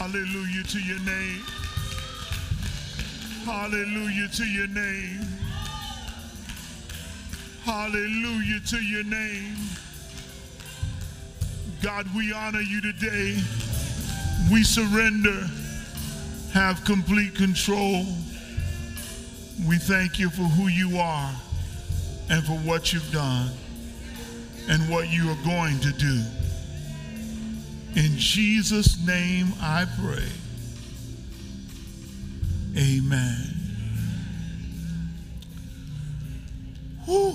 Hallelujah to your name. Hallelujah to your name. Hallelujah to your name. God, we honor you today. We surrender, have complete control. We thank you for who you are and for what you've done and what you are going to do. In Jesus' name I pray. Amen. Whew.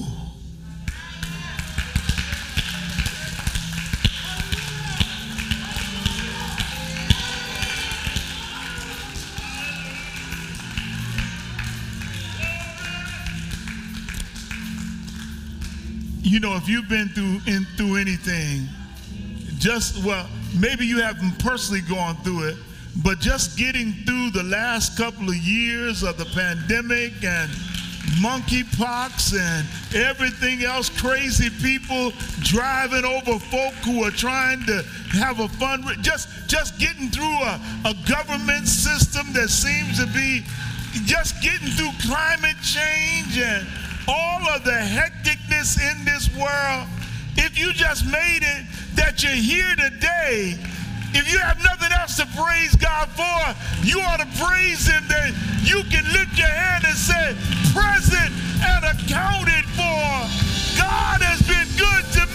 You know, if you've been through in, through anything, just well, maybe you haven't personally gone through it, but just getting through the last couple of years of the pandemic and monkeypox and everything else, crazy people driving over folk who are trying to have a fun, just just getting through a, a government system that seems to be just getting through climate change and all of the hecticness in this world. If you just made it that you're here today, if you have nothing else to praise God for, you ought to praise Him that you can lift your hand and say, present and accounted for. God has been good to me.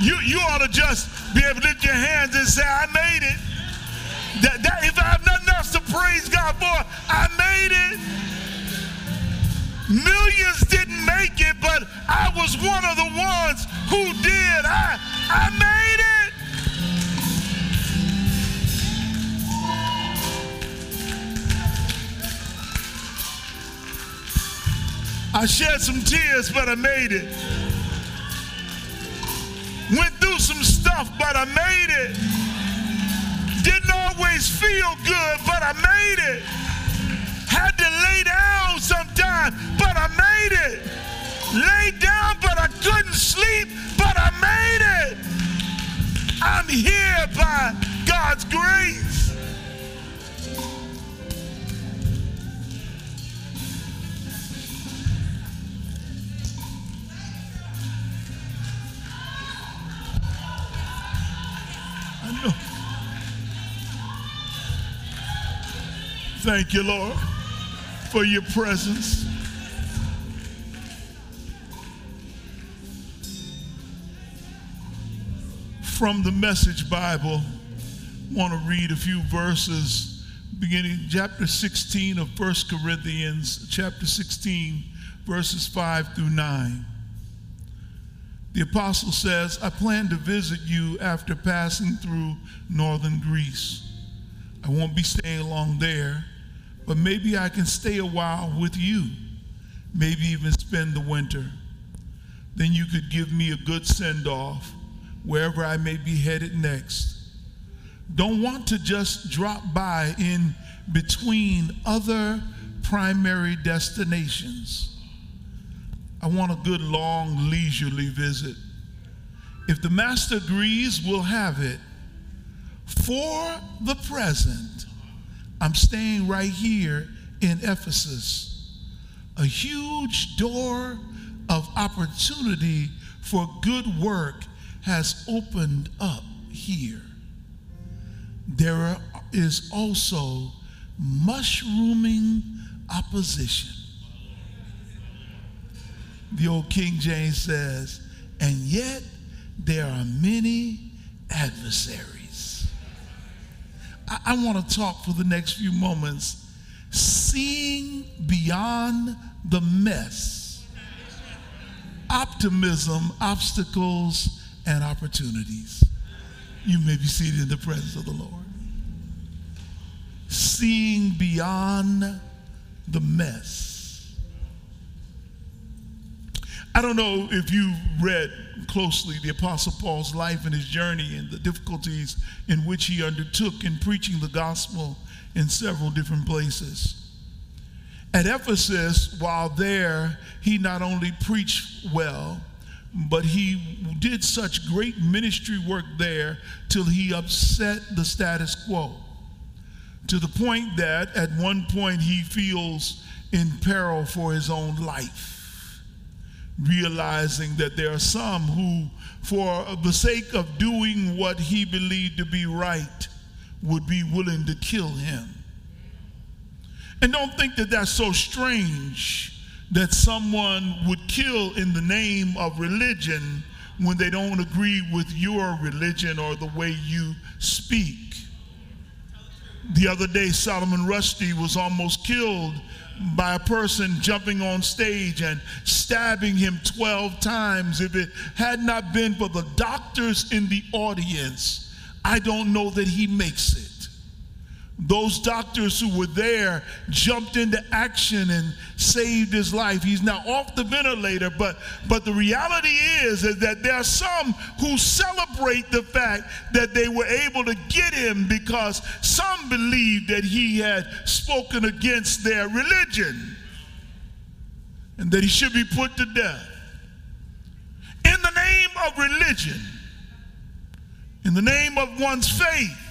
You, you ought to just be able to lift your hands and say, I made it. That, that, if I have nothing else to praise God for, I made it. Millions didn't make it, but I was one of the ones who did. I, I made it. I shed some tears, but I made it. Some but I made it. Didn't always feel good, but I made it. Had to lay down sometime, but I made it. Laid down, but I couldn't sleep, but I made it. I'm here by God's grace. Thank you, Lord, for your presence. From the Message Bible, I want to read a few verses beginning chapter 16 of 1 Corinthians, chapter 16, verses 5 through 9. The apostle says, I plan to visit you after passing through northern Greece. I won't be staying long there, but maybe I can stay a while with you, maybe even spend the winter. Then you could give me a good send off wherever I may be headed next. Don't want to just drop by in between other primary destinations. I want a good, long, leisurely visit. If the master agrees, we'll have it. For the present, I'm staying right here in Ephesus. A huge door of opportunity for good work has opened up here. There is also mushrooming opposition. The old King James says, and yet there are many adversaries. I, I want to talk for the next few moments, seeing beyond the mess, optimism, obstacles, and opportunities. You may be seated in the presence of the Lord. Seeing beyond the mess. I don't know if you read closely the Apostle Paul's life and his journey and the difficulties in which he undertook in preaching the gospel in several different places. At Ephesus, while there, he not only preached well, but he did such great ministry work there till he upset the status quo to the point that at one point he feels in peril for his own life, realizing that there are some who, for the sake of doing what he believed to be right, would be willing to kill him. And don't think that that's so strange that someone would kill in the name of religion when they don't agree with your religion or the way you speak. The other day, Salman Rushdie was almost killed by a person jumping on stage and stabbing him 12 times. If it had not been for the doctors in the audience, I don't know that he makes it. Those doctors who were there jumped into action and saved his life. He's now off the ventilator, but but the reality is, is that there are some who celebrate the fact that they were able to get him because some believed that he had spoken against their religion and that he should be put to death. In the name of religion, in the name of one's faith,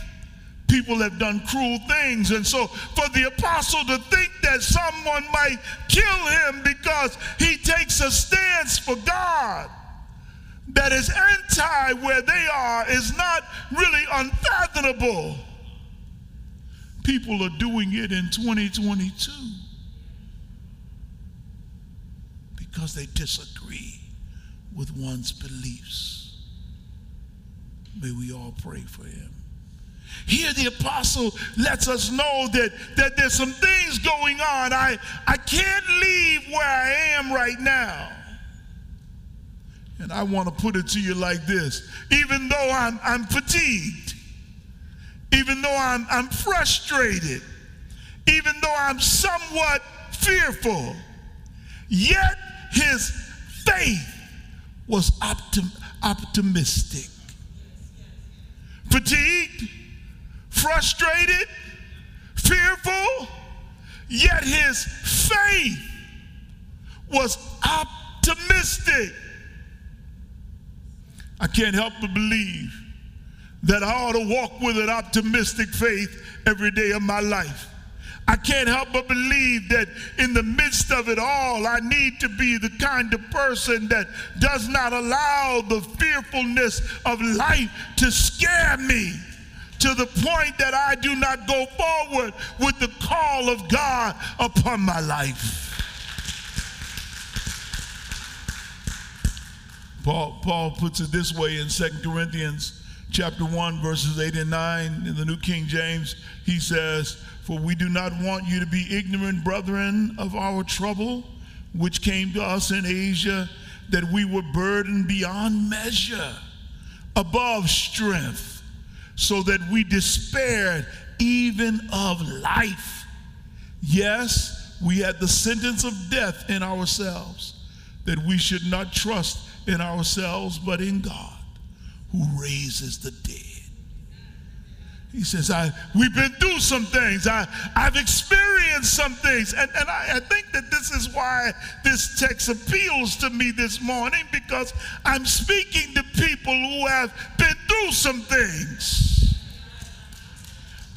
people have done cruel things. And so for the apostle to think that someone might kill him because he takes a stance for God that is anti where they are is not really unfathomable. People are doing it in 2022 because they disagree with one's beliefs. May we all pray for him. Here the apostle lets us know that, that there's some things going on. I, I can't leave where I am right now. And I want to put it to you like this. Even though I'm, I'm fatigued, even though I'm, I'm frustrated, even though I'm somewhat fearful, yet his faith was optim- optimistic. Fatigued, frustrated, fearful, yet his faith was optimistic. I can't help but believe that I ought to walk with an optimistic faith every day of my life. I can't help but believe that in the midst of it all, I need to be the kind of person that does not allow the fearfulness of life to scare me to the point that I do not go forward with the call of God upon my life. Paul, Paul puts it this way in 2 Corinthians chapter 1, verses 8 and 9 in the New King James. He says, For we do not want you to be ignorant, brethren, of our trouble, which came to us in Asia, that we were burdened beyond measure, above strength, so that we despaired even of life. Yes, we had the sentence of death in ourselves, that we should not trust in ourselves, but in God who raises the dead. He says, I, we've been through some things. I, I've experienced some things. And, and I, I think that this is why this text appeals to me this morning because I'm speaking to people who have been through some things.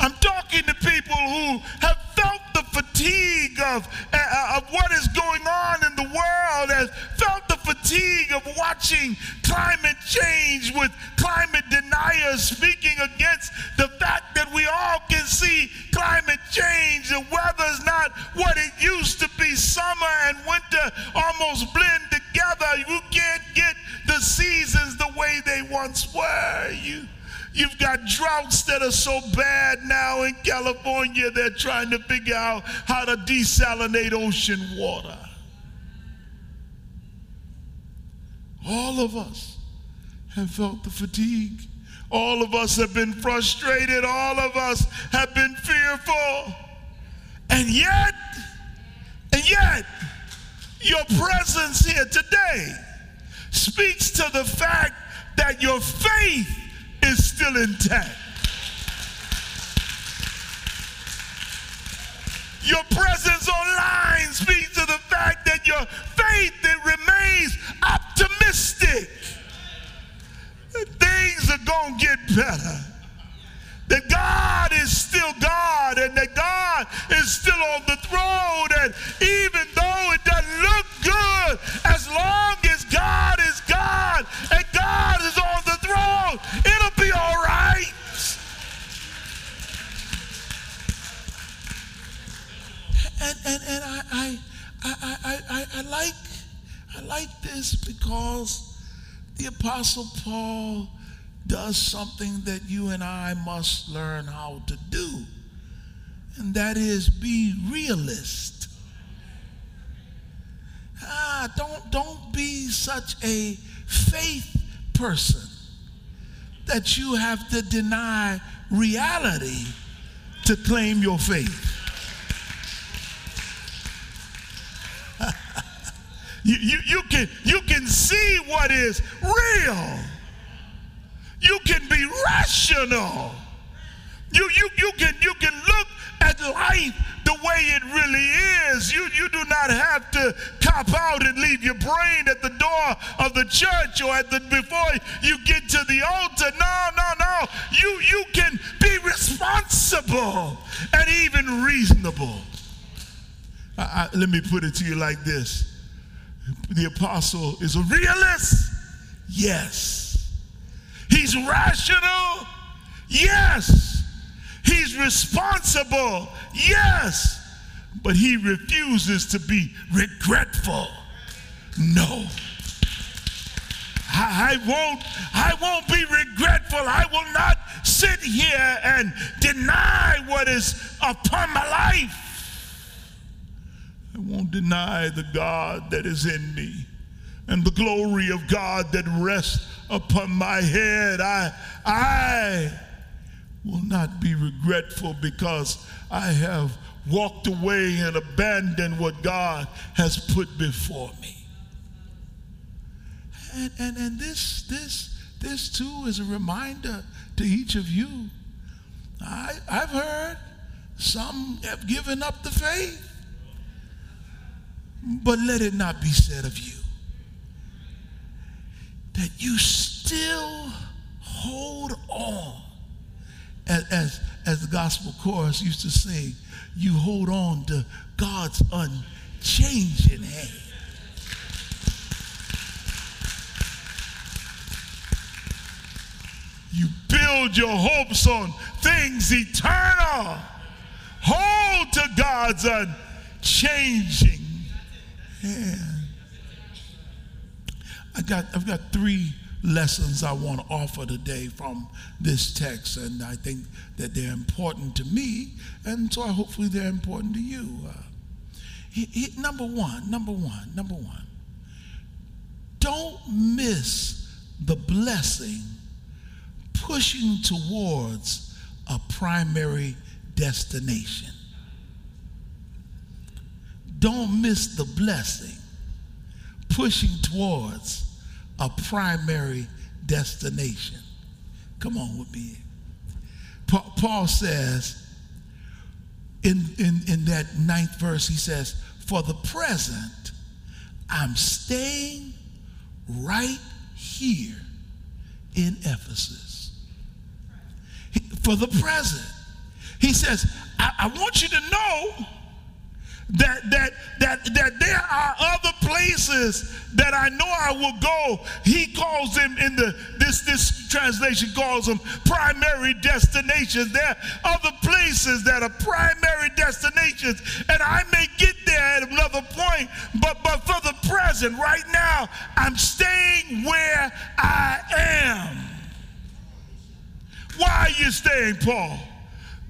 I'm talking to people who have felt the fatigue of, uh, of what is going on in the world, has felt the fatigue of watching climate change with climate deniers speaking against the fact that we all can see climate change. The weather's not what it used to be. Summer and winter almost blend together. You can't get the seasons the way they once were. You You've got droughts that are so bad now in California, they're trying to figure out how to desalinate ocean water. All of us have felt the fatigue. All of us have been frustrated. All of us have been fearful. And yet, and yet, your presence here today speaks to the fact that your faith is still intact. Your presence online speaks to the fact that your faith it remains optimistic. Things are going to get better. That God is still God and that God is still on the throne. And even And, and, I, I, I, I, I like I like this because the Apostle Paul does something that you and I must learn how to do, and that is be realist. Ah, don't, don't be such a faith person that you have to deny reality to claim your faith. You, you, you, can, you can see what is real. You can be rational. You, you, you, can, you can look at life the way it really is. You, you do not have to cop out and leave your brain at the door of the church or at the before you get to the altar. No, no, no. You, you can be responsible and even reasonable. I, I, let me put it to you like this the apostle is a realist? Yes. He's rational? Yes. He's responsible? Yes. But he refuses to be regretful. No. I, won't I won't be regretful. I will not sit here and deny what is upon my life. Won't deny the God that is in me and the glory of God that rests upon my head. I, I will not be regretful because I have walked away and abandoned what God has put before me. And, and, and this, this, this too is a reminder to each of you. I, I've heard some have given up the faith. But let it not be said of you that you still hold on. As, as, as the gospel chorus used to sing, you hold on to God's unchanging hand. You build your hopes on things things eternal. Hold to God's unchanging I got, I've got three lessons I want to offer today from this text, and I think that they're important to me, and so hopefully they're important to you. Uh, he, he, number one, number one, number one. Don't miss the blessing pushing towards a primary destination. Don't miss the blessing pushing towards a primary destination. Come on with me. Paul says in, in, in that ninth verse, he says, For the present, I'm staying right here in Ephesus. For the present, he says, I, I want you to know that that that that there are other places that I know I will go. He calls them in the this this translation calls them primary destinations. There are other places that are primary destinations, and I may get there at another point, but but for the present, right now, I'm staying where I am. Why are you staying, Paul?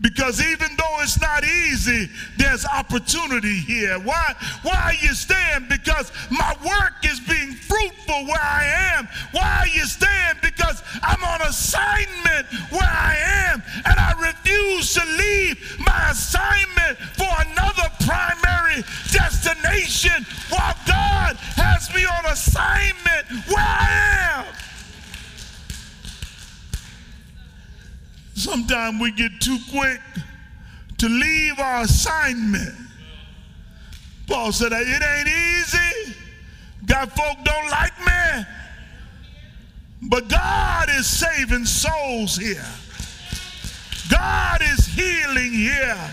Because even though it's not easy, there's opportunity here. Why, why are you staying? Because my work is being fruitful where I am. Why are you staying? Because I'm on assignment where I am, and I refuse to leave my assignment for another primary destination while God has me on assignment where I am. Sometimes we get too quick to leave our assignment. Paul said, It ain't easy. God folk don't like me. But God is saving souls here. God is healing here.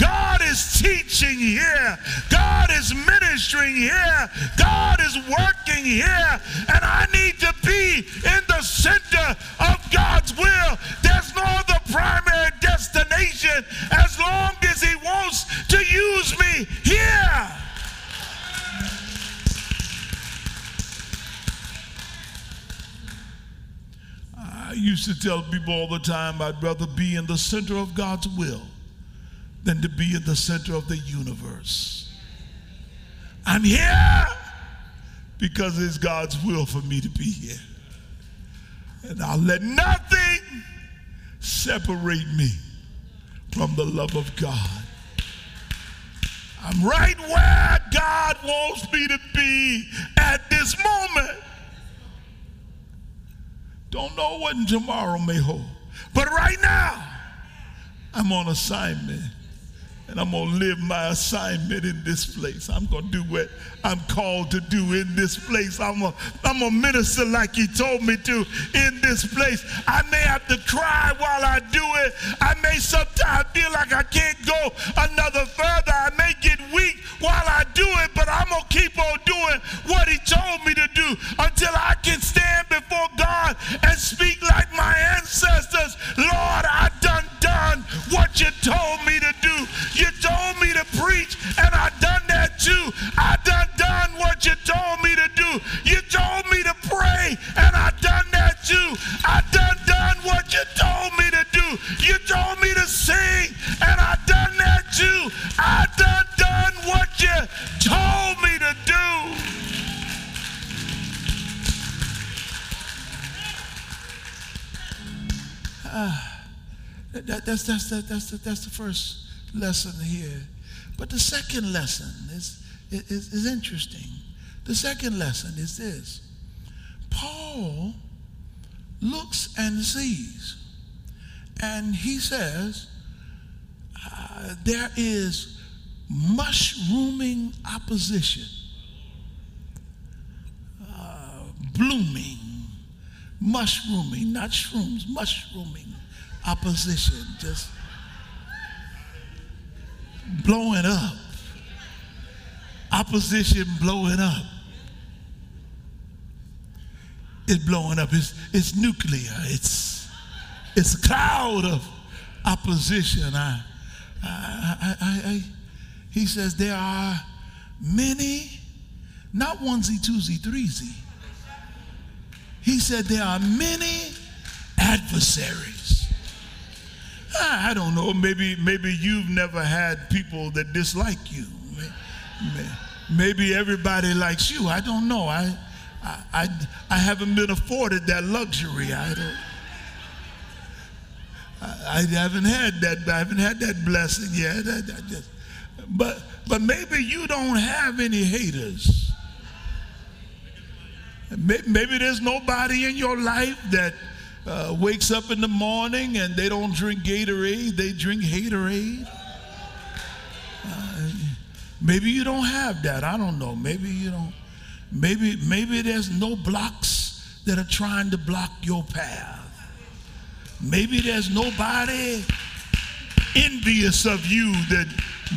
God is teaching here. God is ministering here. God is working here. And I need to be in the center of God's will. Primary destination as long as He wants to use me here. I used to tell people all the time I'd rather be in the center of God's will than to be in the center of the universe. I'm here because it's God's will for me to be here. And I'll let nothing separate me from the love of God. I'm right where God wants me to be at this moment. Don't know what tomorrow may hold. But right now, I'm on assignment and I'm going to live my assignment in this place. I'm going to do what I'm called to do in this place. I'm going I'm to minister like he told me to in this place. I may have to cry while I do it. I may sometimes feel like I can't go another further. I may get weak while I do it, but I'm going to keep on doing what he told me to do until I can stand before God and speak like my ancestors. Lord, I done done what you told me that's, that, that's, the, that's the first lesson here. But the second lesson is, is, is interesting. The second lesson is this Paul looks and sees, and he says, uh, There is mushrooming opposition, uh, blooming, mushrooming, not shrooms, mushrooming opposition, just blowing up. Opposition blowing up. It's blowing up. It's, it's nuclear. It's, it's a cloud of opposition. I, I, I, I, he says there are many, not onesie, twosie, threesie. He said there are many adversaries. I, don't know. Maybe maybe you've never had people that dislike you. Maybe everybody likes you. I don't know. I, I, I, I haven't been afforded that luxury. I don't. I, I haven't had that. I haven't had that blessing yet. I, I just, but but maybe you don't have any haters. Maybe, maybe there's nobody in your life that uh, wakes up in the morning and they don't drink Gatorade, they drink Haterade. Uh, maybe you don't have that. I don't know. Maybe you don't. Maybe maybe there's no blocks that are trying to block your path. Maybe there's nobody envious of you that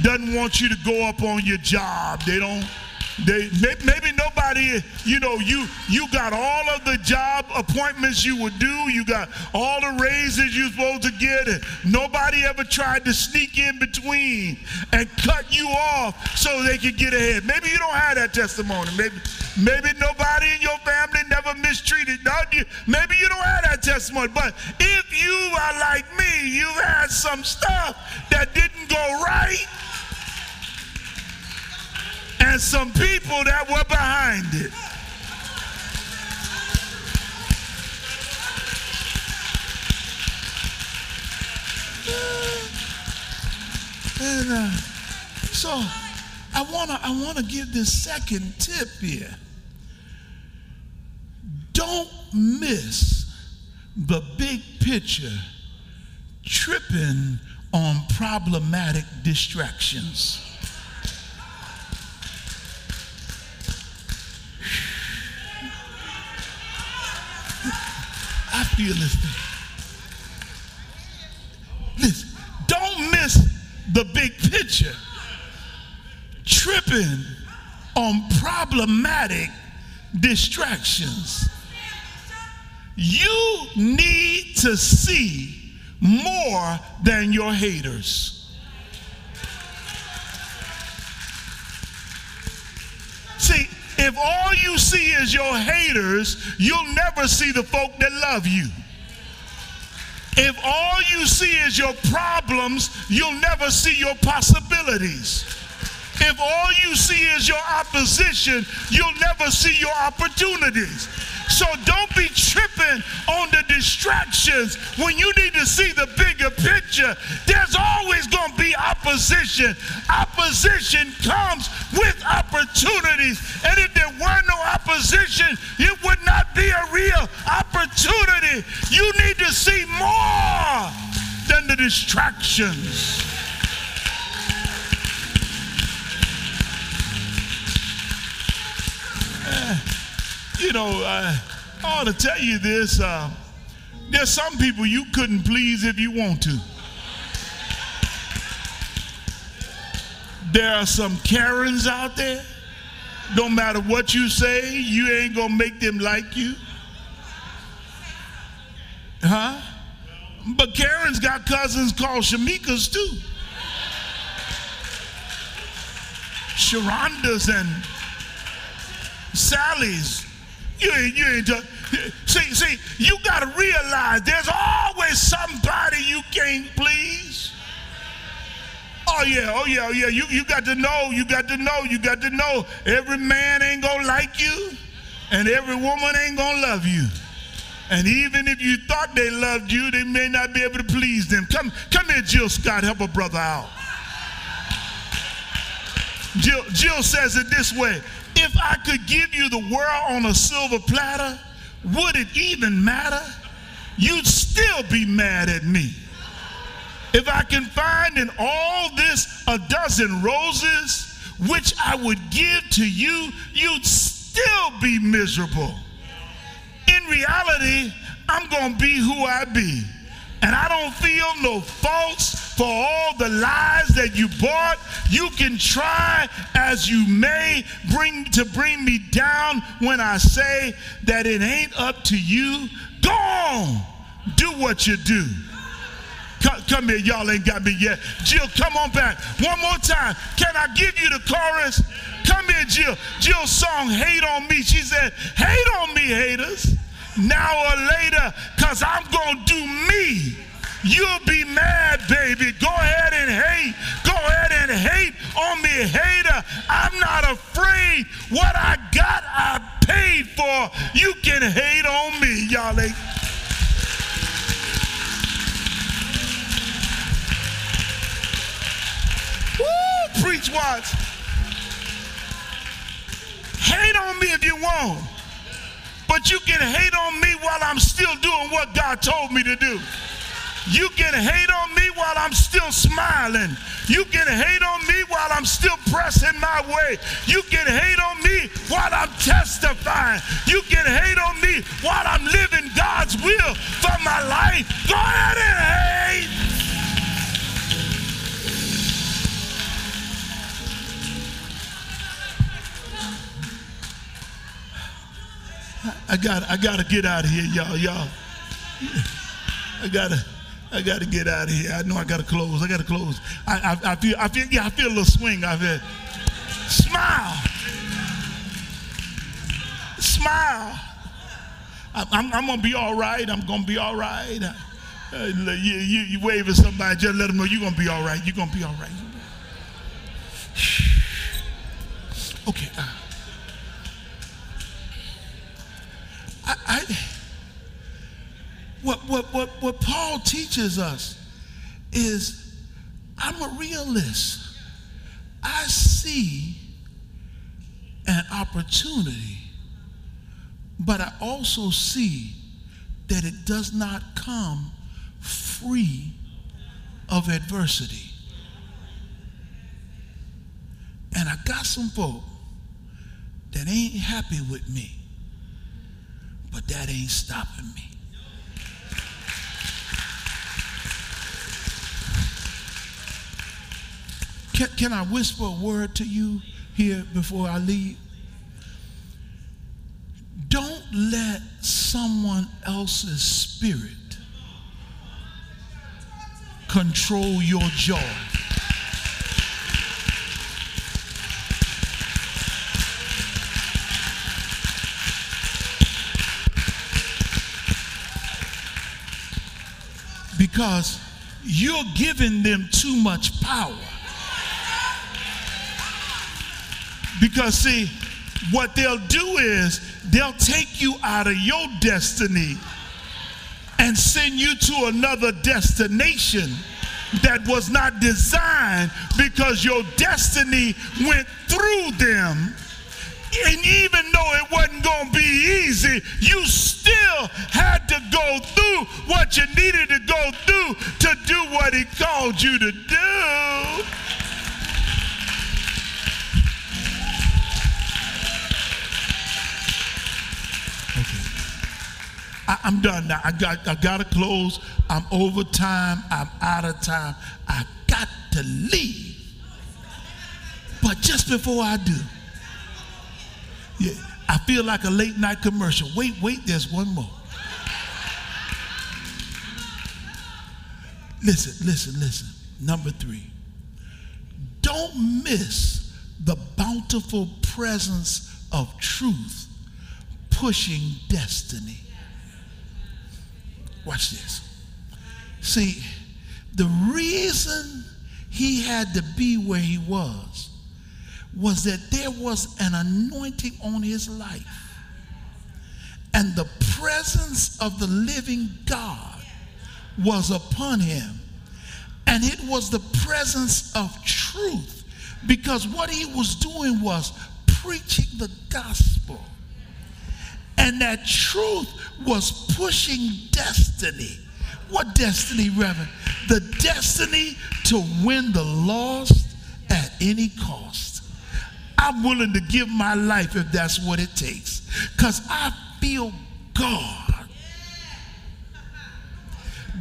doesn't want you to go up on your job. They don't they, maybe nobody, you know, you you got all of the job appointments you would do. You got all the raises you're supposed to get, and nobody ever tried to sneak in between and cut you off so they could get ahead. Maybe you don't have that testimony. Maybe maybe nobody in your family never mistreated. Maybe you don't have that testimony. But if you are like me, you've had some stuff that didn't go right and some people that were behind it. And uh, so I wanna I wanna give this second tip here. Don't miss the big picture tripping on problematic distractions. I feel this thing. Listen, don't miss the big picture. Tripping on problematic distractions. You need to see more than your haters. If all you see is your haters, you'll never see the folk that love you. If all you see is your problems, you'll never see your possibilities. If all you see is your opposition, you'll never see your opportunities. So don't be tripping on the distractions when you need to see the bigger picture. There's always going to be opposition. Opposition comes with opportunities. And if there were no opposition, it would not be a real opportunity. You need to see more than the distractions. you know, I ought to tell you this. Uh, there's some people you couldn't please if you want to. There are some Karens out there. Don't matter what you say, you ain't gonna make them like you. Huh? But Karen's got cousins called Shamikas too. Sharondas and Sally's. You ain't, you ain't, see, see, you got to realize there's always somebody you can't please. Oh yeah, oh yeah, oh yeah. You, you got to know, you got to know, you got to know every man ain't gonna like you and every woman ain't gonna love you. And even if you thought they loved you, they may not be able to please them. Come, come here, Jill Scott, help a brother out. Jill, Jill says it this way if I could give you the world on a silver platter, would it even matter? You'd still be mad at me. If I can find in all this a dozen roses, which I would give to you, you'd still be miserable. In reality, I'm going to be who I be. And I don't feel no faults for all the lies that you bought. You can try as you may bring to bring me down when I say that it ain't up to you. Go on, do what you do. Come, come here, y'all ain't got me yet. Jill, come on back. One more time. Can I give you the chorus? Come here, Jill. Jill's song, Hate on Me. She said, Hate on me, haters. Now or later, because I'm going to do me. You'll be mad, baby. Go ahead and hate. Go ahead and hate on me, hater. I'm not afraid. What I got, I paid for. You can hate on me, y'all. Woo, preach once. Hate on me if you want. But you can hate on me while I'm still doing what God told me to do. You can hate on me while I'm still smiling. You can hate on me while I'm still pressing my way. You can hate on me while I'm testifying. You can hate on me while I'm living God's will for my life. Go ahead and hate. I got I gotta get out of here, y'all, y'all. I gotta I gotta get out of here. I know I gotta close. I gotta close. I, I, I feel I feel yeah, I feel a little swing. I feel smile. Smile. I, I'm, I'm gonna be all right. I'm gonna be all right. Uh, you, you, you wave at somebody, just let them know you're gonna be all right. You're gonna be all right. Okay. Uh, I, I, what, what, what, Paul teaches us is I'm a realist. I see an opportunity, but I also see that it does not come free of adversity. And I got some folk that ain't happy with me but that ain't stopping me. Can, can I whisper a word to you here before I leave? Don't let someone else's spirit control your joy. because you're giving them too much power. Because, see, what they'll do is they'll take you out of your destiny and send you to another destination that was not designed because your destiny went through them and even though it wasn't going to be easy, you still had to go through what you needed to go through to do what he called you to do. I, am done now. I got I gotta close. I'm over time. I'm out of time. I got to leave. But just before I do, yeah, I feel like a late night commercial. Wait, wait, there's one more. Listen, listen, listen. Number three. Don't miss the bountiful presence of truth pushing destiny. Watch this. See, the reason he had to be where he was was that there was an anointing on his life. And the presence of the living God was upon him. And it was the presence of truth because what he was doing was preaching the gospel. And that truth was pushing destiny. What destiny, Reverend? The destiny to win the lost at any cost. I'm willing to give my life if that's what it takes. Because I feel God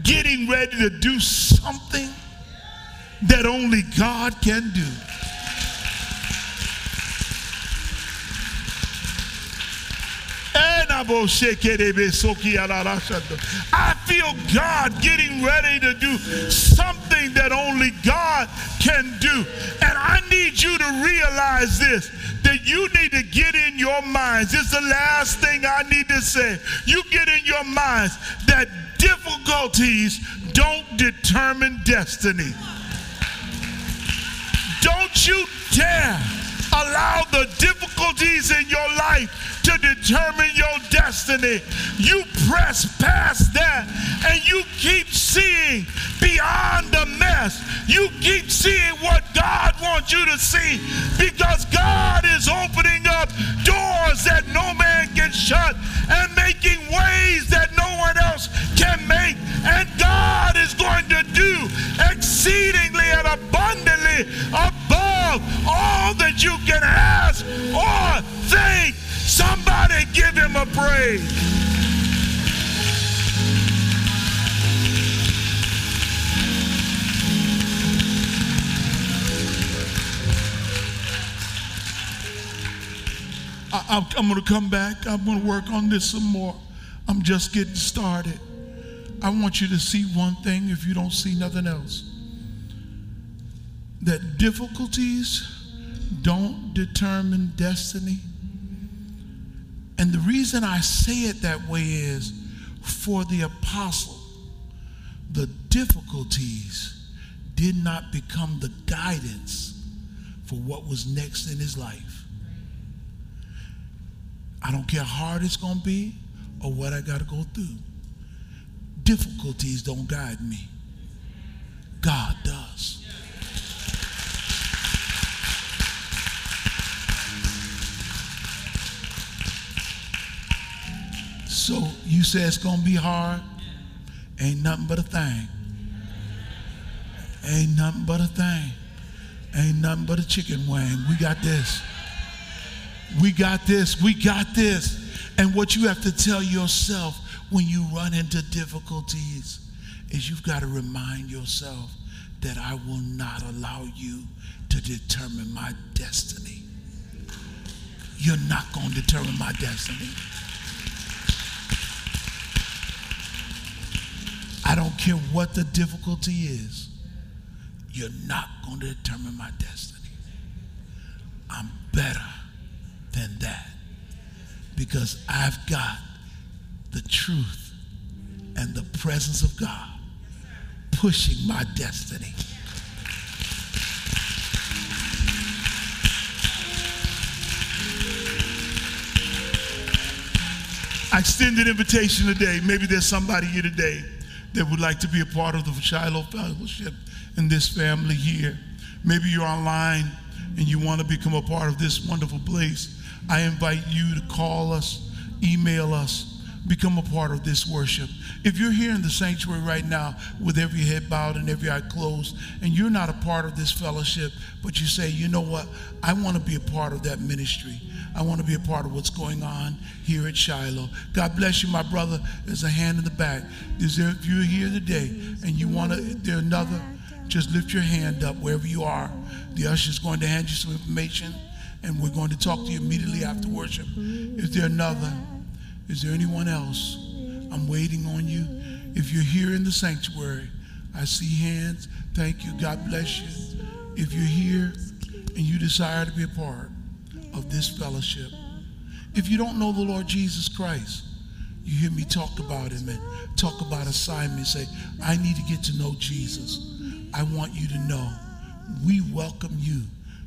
getting ready to do something that only God can do. And I feel God getting ready to do something that only God can do. And I need you to realize this that you need to get in your minds. This is the last thing I need to say. You get in your minds that difficulties don't determine destiny. Don't you dare allow the difficulties in your life to determine your destiny. You press past that and you keep seeing beyond the mess. You keep seeing what God wants you to see because God is opening up doors that no man can shut and making ways that no one else can make. And God is going to praise. I, am going to come back. I'm going to work on this some more. I'm just getting started. I want you to see one thing if you don't see nothing else that difficulties don't determine destiny. And the reason I say it that way is for the apostle, the difficulties did not become the guidance for what was next in his life. I don't care how hard it's going to be or what I got to go through. Difficulties don't guide me. God does. So you say it's going to be hard? Ain't nothing but a thing. Ain't nothing but a thing. Ain't nothing but a chicken wing. We got this. We got this. We got this. And what you have to tell yourself when you run into difficulties is you've got to remind yourself that I will not allow you to determine my destiny. You're not going to determine my destiny. I don't care what the difficulty is, you're not going to determine my destiny. I'm better than that because I've got the truth and the presence of God pushing my destiny. I extend an invitation today. Maybe there's somebody here today that would like to be a part of the Shiloh Fellowship in this family here. Maybe you're online and you want to become a part of this wonderful place. I invite you to call us, email us, become a part of this worship. If you're here in the sanctuary right now with every head bowed and every eye closed, and you're not a part of this fellowship, but you say, you know what, I want to be a part of that ministry. I want to be a part of what's going on here at Shiloh. God bless you, my brother. There's a hand in the back. Is there, if you're here today and you want to, there another, just lift your hand up wherever you are. The usher is going to hand you some information, and we're going to talk to you immediately after worship. Is there another? Is there anyone else? I'm waiting on you. If you're here in the sanctuary, I see hands. Thank you. God bless you. If you're here and you desire to be a part, of this fellowship. If you don't know the Lord Jesus Christ, you hear me talk about him and talk about assignment, say, I need to get to know Jesus. I want you to know we welcome you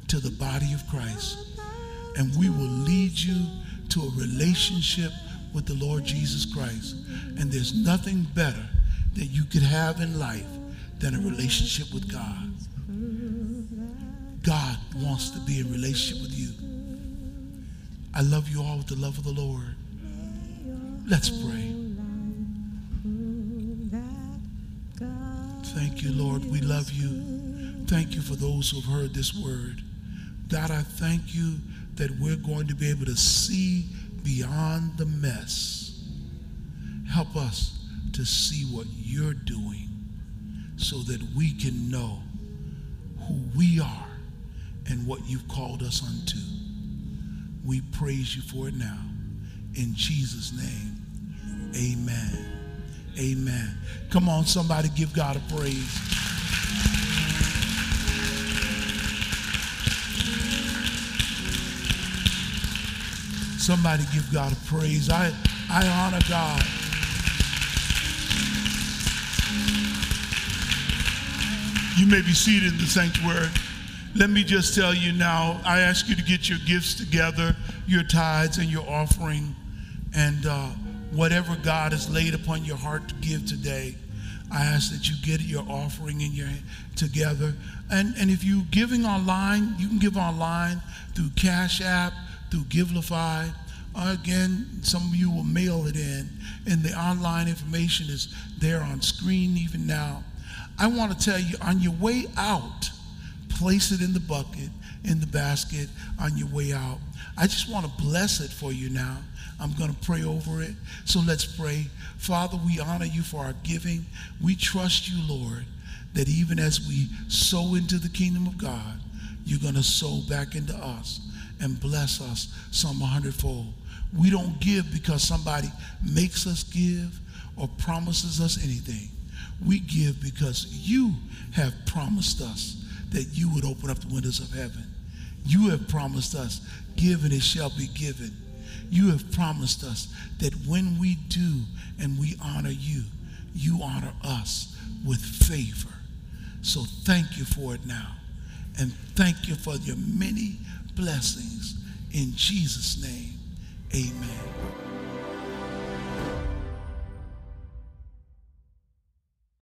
to the body of Christ and we will lead you to a relationship with the Lord Jesus Christ. And there's nothing better that you could have in life than a relationship with God. God wants to be in relationship with you. I love you all with the love of the Lord. Let's pray. Thank you, Lord. We love you. Thank you for those who have heard this word. God, I thank you that we're going to be able to see beyond the mess. Help us to see what you're doing so that we can know who we are and what you've called us unto. We praise you for it now. in Jesus' name. Amen. Amen. Come on, somebody give God a praise. Somebody give God a praise. I, I honor God. You may be seated in the sanctuary. Let me just tell you now, I ask you to get your gifts together, your tithes and your offering, and uh, whatever God has laid upon your heart to give today. I ask that you get your offering in your together. And, and if you're giving online, you can give online through Cash App, through Givelify. Again, some of you will mail it in, and the online information is there on screen even now. I want to tell you on your way out, place it in the bucket, in the basket on your way out. I just want to bless it for you now. I'm going to pray over it. So let's pray. Father, we honor you for our giving. We trust you, Lord, that even as we sow into the kingdom of God, you're going to sow back into us and bless us some hundredfold. We don't give because somebody makes us give or promises us anything. We give because you have promised us that you would open up the windows of heaven. You have promised us, give and it shall be given. You have promised us that when we do and we honor you, you honor us with favor. So thank you for it now. And thank you for your many blessings. In Jesus' name, amen.